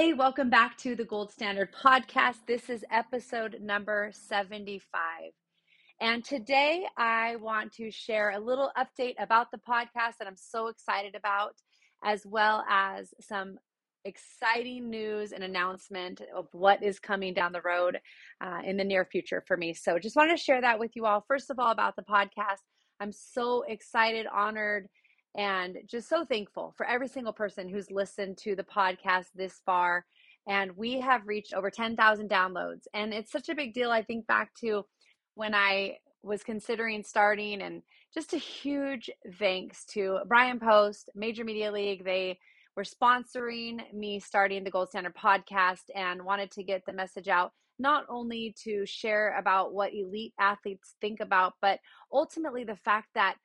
Hey, welcome back to the Gold Standard Podcast. This is episode number 75. And today I want to share a little update about the podcast that I'm so excited about, as well as some exciting news and announcement of what is coming down the road uh, in the near future for me. So just wanted to share that with you all. First of all, about the podcast, I'm so excited, honored, and just so thankful for every single person who's listened to the podcast this far. And we have reached over 10,000 downloads. And it's such a big deal. I think back to when I was considering starting, and just a huge thanks to Brian Post, Major Media League. They were sponsoring me starting the Gold Standard podcast and wanted to get the message out not only to share about what elite athletes think about, but ultimately the fact that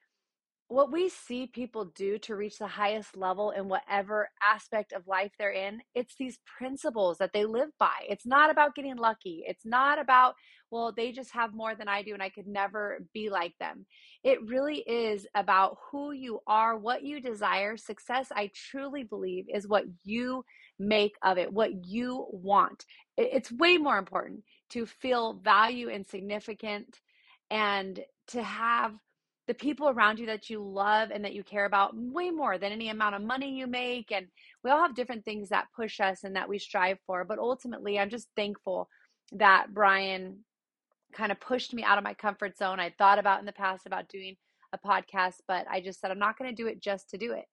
what we see people do to reach the highest level in whatever aspect of life they're in, it's these principles that they live by. It's not about getting lucky. It's not about, well, they just have more than I do and I could never be like them. It really is about who you are, what you desire. Success, I truly believe, is what you make of it, what you want. It's way more important to feel value and significant and to have the people around you that you love and that you care about way more than any amount of money you make. And we all have different things that push us and that we strive for. But ultimately, I'm just thankful that Brian kind of pushed me out of my comfort zone. I thought about in the past about doing a podcast, but I just said, I'm not going to do it just to do it.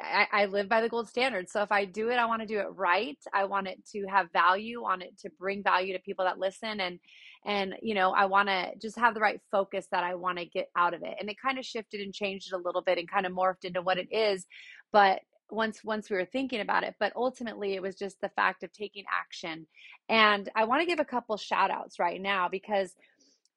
I, I, live by the gold standard. So if I do it, I want to do it right. I want it to have value, want it to bring value to people that listen and and you know, I want to just have the right focus that I want to get out of it. And it kind of shifted and changed it a little bit and kind of morphed into what it is. But once once we were thinking about it, but ultimately it was just the fact of taking action. And I want to give a couple shout outs right now because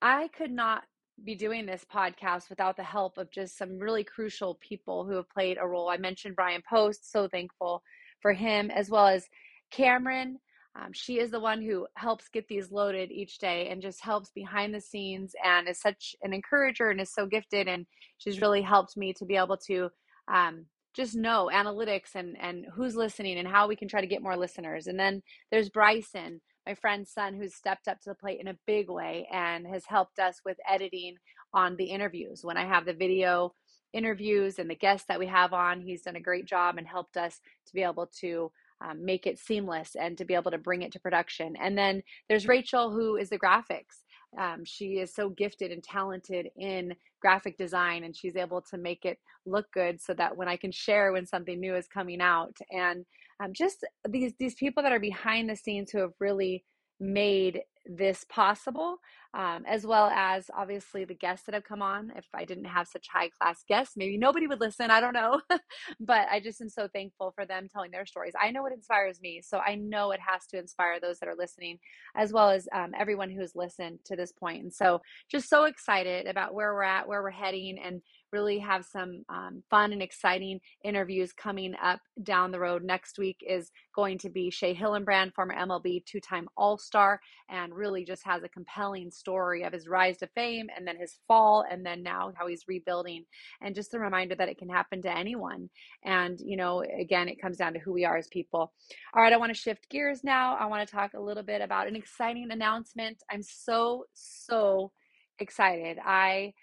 I could not be doing this podcast without the help of just some really crucial people who have played a role. I mentioned Brian Post, so thankful for him, as well as Cameron. Um, she is the one who helps get these loaded each day and just helps behind the scenes and is such an encourager and is so gifted. And she's really helped me to be able to um, just know analytics and, and who's listening and how we can try to get more listeners. And then there's Bryson my friend's son who's stepped up to the plate in a big way and has helped us with editing on the interviews. When I have the video interviews and the guests that we have on, he's done a great job and helped us to be able to um, make it seamless and to be able to bring it to production. And then there's Rachel, who is the graphics. Um, she is so gifted and talented in graphic design, and she's able to make it look good so that when I can share when something new is coming out, and um, just these these people that are behind the scenes who have really made this possible, um, as well as obviously the guests that have come on. If I didn't have such high class guests, maybe nobody would listen. I don't know. but I just am so thankful for them telling their stories. I know it inspires me. So I know it has to inspire those that are listening, as well as um, everyone who's listened to this point. And so just so excited about where we're at, where we're heading, and really have some um, fun and exciting interviews coming up down the road. Next week is going to be Shea Hillenbrand, former MLB two time All Star, and really just has a compelling story of his rise to fame and then his fall, and then now how he's rebuilding. And just a reminder that it can happen to anyone. And, you know, again, it comes down to who we are as people. All right, I want to shift gears now. I want to talk a little bit about an exciting announcement. I'm so, so excited. I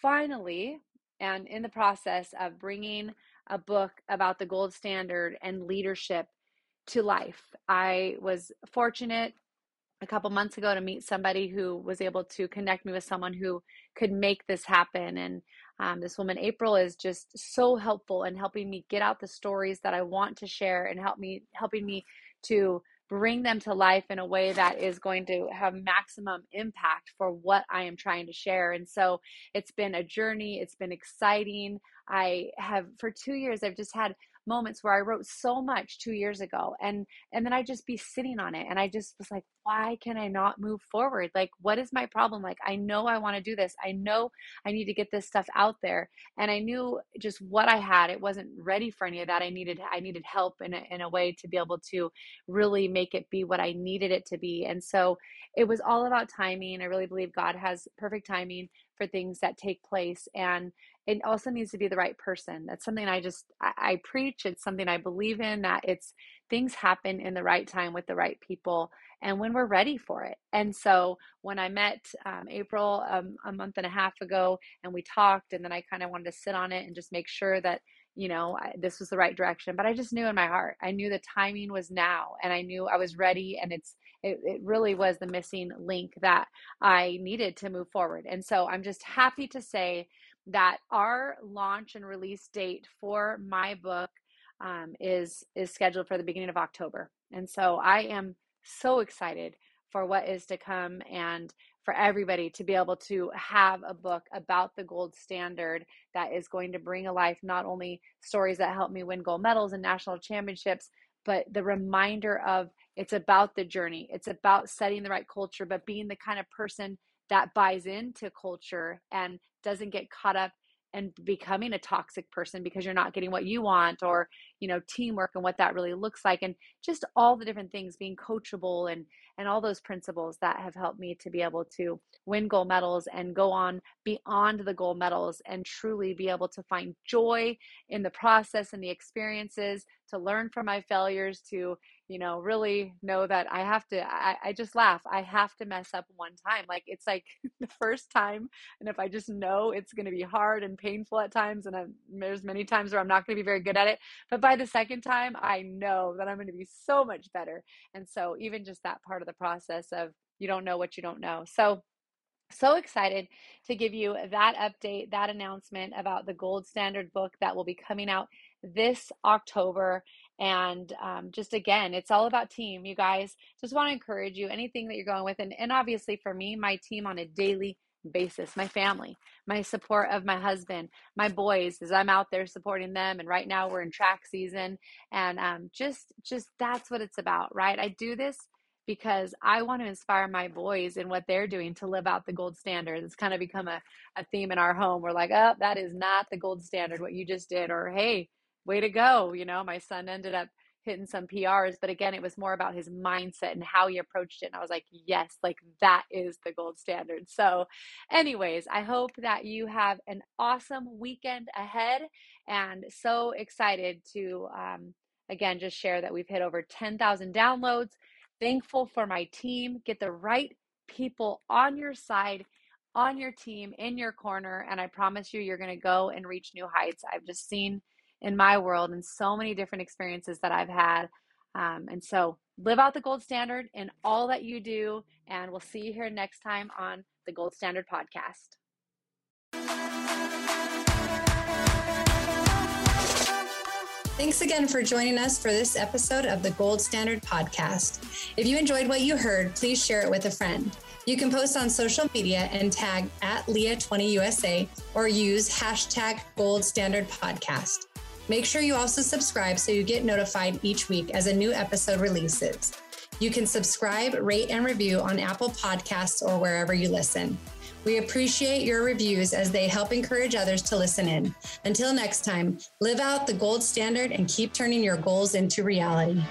finally and in the process of bringing a book about the gold standard and leadership to life. I was fortunate a couple months ago to meet somebody who was able to connect me with someone who could make this happen. And um, this woman, April, is just so helpful in helping me get out the stories that I want to share and help me helping me to bring them to life in a way that is going to have maximum impact for what I am trying to share. And so it's been a journey, it's been exciting. I have, for two years, I've just had moments where I wrote so much two years ago and and then I just be sitting on it and I just was like, why can I not move forward? Like, what is my problem? Like, I know I want to do this. I know I need to get this stuff out there. And I knew just what I had. It wasn't ready for any of that. I needed I needed help in a, in a way to be able to really make it be what I needed it to be. And so it was all about timing. I really believe God has perfect timing for things that take place and it also needs to be the right person. That's something i just I, I, preach it's something i believe in that it's things happen in the right time with the right people and when we're ready for it. And so when i met um, april um, a month and a half ago and we talked and then i kind of wanted to sit on it and just make sure that you know I, this was the right direction but i just knew in my heart. I knew the timing was now and i knew i was ready and it's it, it really was the missing link that I needed to move forward. And so I'm just happy to say that our launch and release date for my book um, is is scheduled for the beginning of October. And so I am so excited for what is to come and for everybody to be able to have a book about the gold standard that is going to bring alive not only stories that help me win gold medals and national championships, but the reminder of it's about the journey. It's about setting the right culture, but being the kind of person that buys into culture and doesn't get caught up and becoming a toxic person because you're not getting what you want or you know teamwork and what that really looks like and just all the different things being coachable and and all those principles that have helped me to be able to win gold medals and go on beyond the gold medals and truly be able to find joy in the process and the experiences to learn from my failures to you know really know that i have to I, I just laugh i have to mess up one time like it's like the first time and if i just know it's going to be hard and painful at times and I'm, there's many times where i'm not going to be very good at it but by the second time i know that i'm going to be so much better and so even just that part of the process of you don't know what you don't know so so excited to give you that update, that announcement about the gold standard book that will be coming out this October. And um, just again, it's all about team. You guys just want to encourage you, anything that you're going with. And, and obviously, for me, my team on a daily basis, my family, my support of my husband, my boys, as I'm out there supporting them. And right now, we're in track season. And um, just, just that's what it's about, right? I do this because I want to inspire my boys in what they're doing to live out the gold standard. It's kind of become a, a theme in our home. We're like, oh, that is not the gold standard, what you just did. Or, hey, way to go. You know, my son ended up hitting some PRs, but again, it was more about his mindset and how he approached it. And I was like, yes, like that is the gold standard. So, anyways, I hope that you have an awesome weekend ahead and so excited to, um, again, just share that we've hit over 10,000 downloads thankful for my team. Get the right people on your side, on your team, in your corner. And I promise you, you're going to go and reach new heights. I've just seen in my world and so many different experiences that I've had. Um, and so live out the gold standard in all that you do. And we'll see you here next time on the Gold Standard Podcast. Thanks again for joining us for this episode of the Gold Standard Podcast. If you enjoyed what you heard, please share it with a friend. You can post on social media and tag at Leah20USA or use hashtag Gold Standard Podcast. Make sure you also subscribe so you get notified each week as a new episode releases. You can subscribe, rate, and review on Apple Podcasts or wherever you listen. We appreciate your reviews as they help encourage others to listen in. Until next time, live out the gold standard and keep turning your goals into reality.